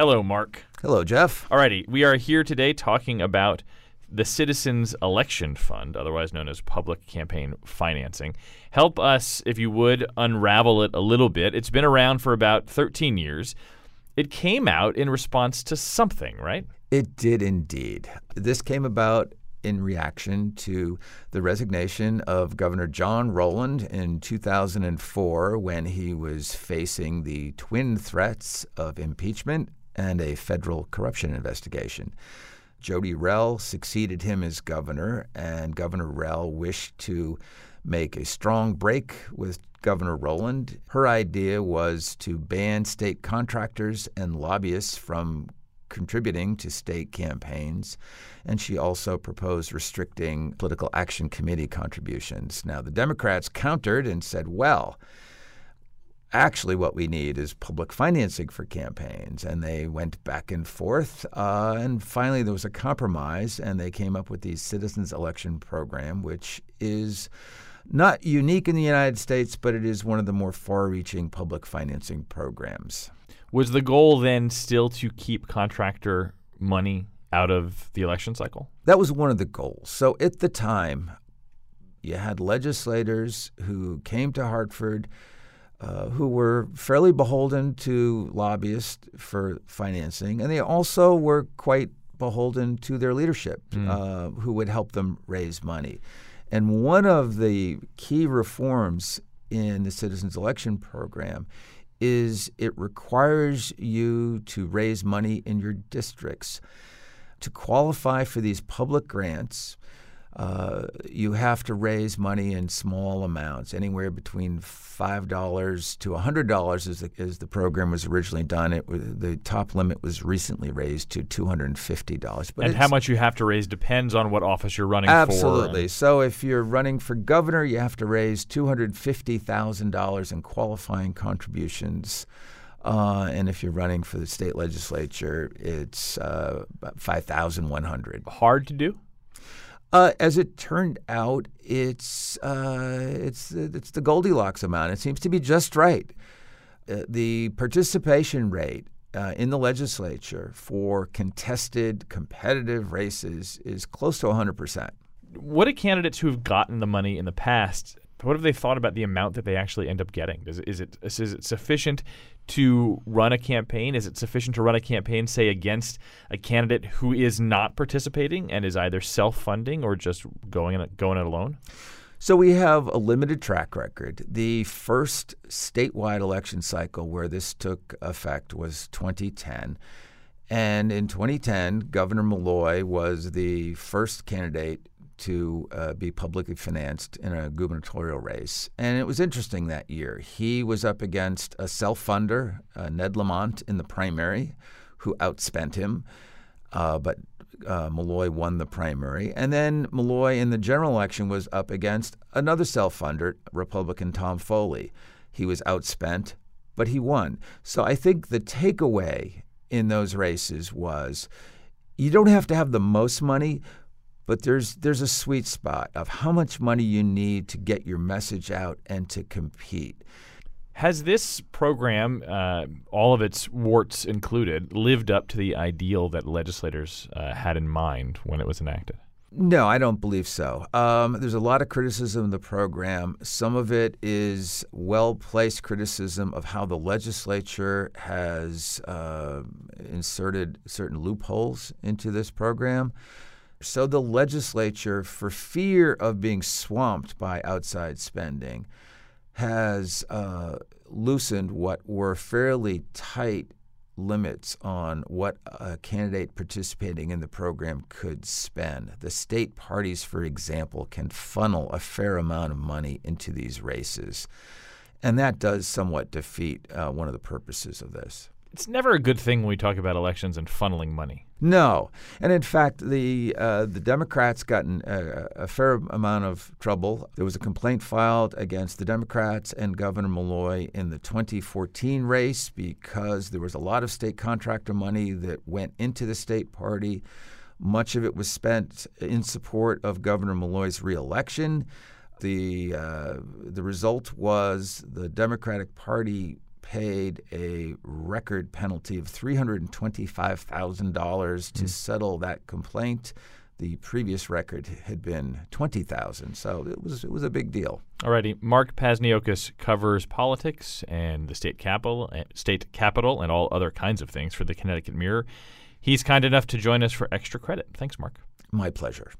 Hello, Mark. Hello, Jeff. Alrighty, we are here today talking about the Citizens Election Fund, otherwise known as public campaign financing. Help us, if you would, unravel it a little bit. It's been around for about 13 years. It came out in response to something, right? It did indeed. This came about in reaction to the resignation of Governor John Rowland in 2004 when he was facing the twin threats of impeachment and a federal corruption investigation. Jodi Rell succeeded him as governor, and Governor Rell wished to make a strong break with Governor Rowland. Her idea was to ban state contractors and lobbyists from contributing to state campaigns. And she also proposed restricting political action committee contributions. Now, the Democrats countered and said, well, actually what we need is public financing for campaigns. And they went back and forth. Uh, and finally, there was a compromise, and they came up with the Citizens Election Program, which is not unique in the United States, but it is one of the more far reaching public financing programs. Was the goal then still to keep contractor money out of the election cycle? That was one of the goals. So at the time, you had legislators who came to Hartford uh, who were fairly beholden to lobbyists for financing, and they also were quite beholden to their leadership, mm. uh, who would help them raise money. And one of the key reforms in the Citizens Election Program is it requires you to raise money in your districts. To qualify for these public grants, uh, you have to raise money in small amounts, anywhere between five dollars to hundred dollars, as the, as the program was originally done. It was, the top limit was recently raised to two hundred and fifty dollars. And how much you have to raise depends on what office you're running absolutely. for. Absolutely. So if you're running for governor, you have to raise two hundred fifty thousand dollars in qualifying contributions. Uh, and if you're running for the state legislature, it's uh, about five thousand one hundred. Hard to do. Uh, as it turned out, it's uh, it's it's the Goldilocks amount. It seems to be just right. Uh, the participation rate uh, in the legislature for contested, competitive races is close to 100 percent. What do candidates who have gotten the money in the past what have they thought about the amount that they actually end up getting? Is, it is it sufficient to run a campaign? Is it sufficient to run a campaign, say, against a candidate who is not participating and is either self-funding or just going going it alone? So we have a limited track record. The first statewide election cycle where this took effect was 2010. And in 2010, Governor Malloy was the first candidate to uh, be publicly financed in a gubernatorial race. And it was interesting that year. He was up against a self funder, uh, Ned Lamont, in the primary, who outspent him. Uh, but uh, Malloy won the primary. And then Malloy in the general election was up against another self funder, Republican Tom Foley. He was outspent, but he won. So I think the takeaway in those races was you don't have to have the most money, but there's there's a sweet spot of how much money you need to get your message out and to compete. Has this program, uh, all of its warts included, lived up to the ideal that legislators uh, had in mind when it was enacted? No, I don't believe so. Um, there's a lot of criticism of the program. Some of it is well placed criticism of how the legislature has uh, inserted certain loopholes into this program. So the legislature, for fear of being swamped by outside spending, has uh, loosened what were fairly tight limits on what a candidate participating in the program could spend. The state parties, for example, can funnel a fair amount of money into these races. And that does somewhat defeat uh, one of the purposes of this. It's never a good thing when we talk about elections and funneling money. No, and in fact, the uh, the Democrats got a, fair amount of trouble. There was a complaint filed against the Democrats and Governor Malloy in the 2014 race because there was a lot of state contractor money that went into the state party. Much of it was spent in support of Governor Malloy's reelection. The uh, the result was the Democratic Party paid a record penalty of $325,000 to settle that complaint. The previous record had been 20,000, so it was it was a big deal. Alrighty, Mark Pazniokas covers politics and the state capital, eh, state capital, and all other kinds of things for the Connecticut Mirror. He's kind enough to join us for extra credit. Thanks, Mark. My pleasure.